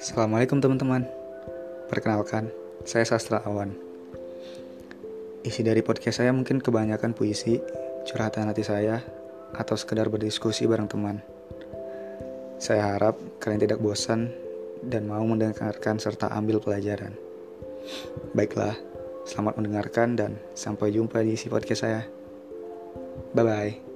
Assalamualaikum teman-teman. Perkenalkan, saya Sastra Awan. Isi dari podcast saya mungkin kebanyakan puisi, curhatan hati saya, atau sekedar berdiskusi bareng teman. Saya harap kalian tidak bosan dan mau mendengarkan serta ambil pelajaran. Baiklah, selamat mendengarkan dan sampai jumpa di isi podcast saya. Bye-bye.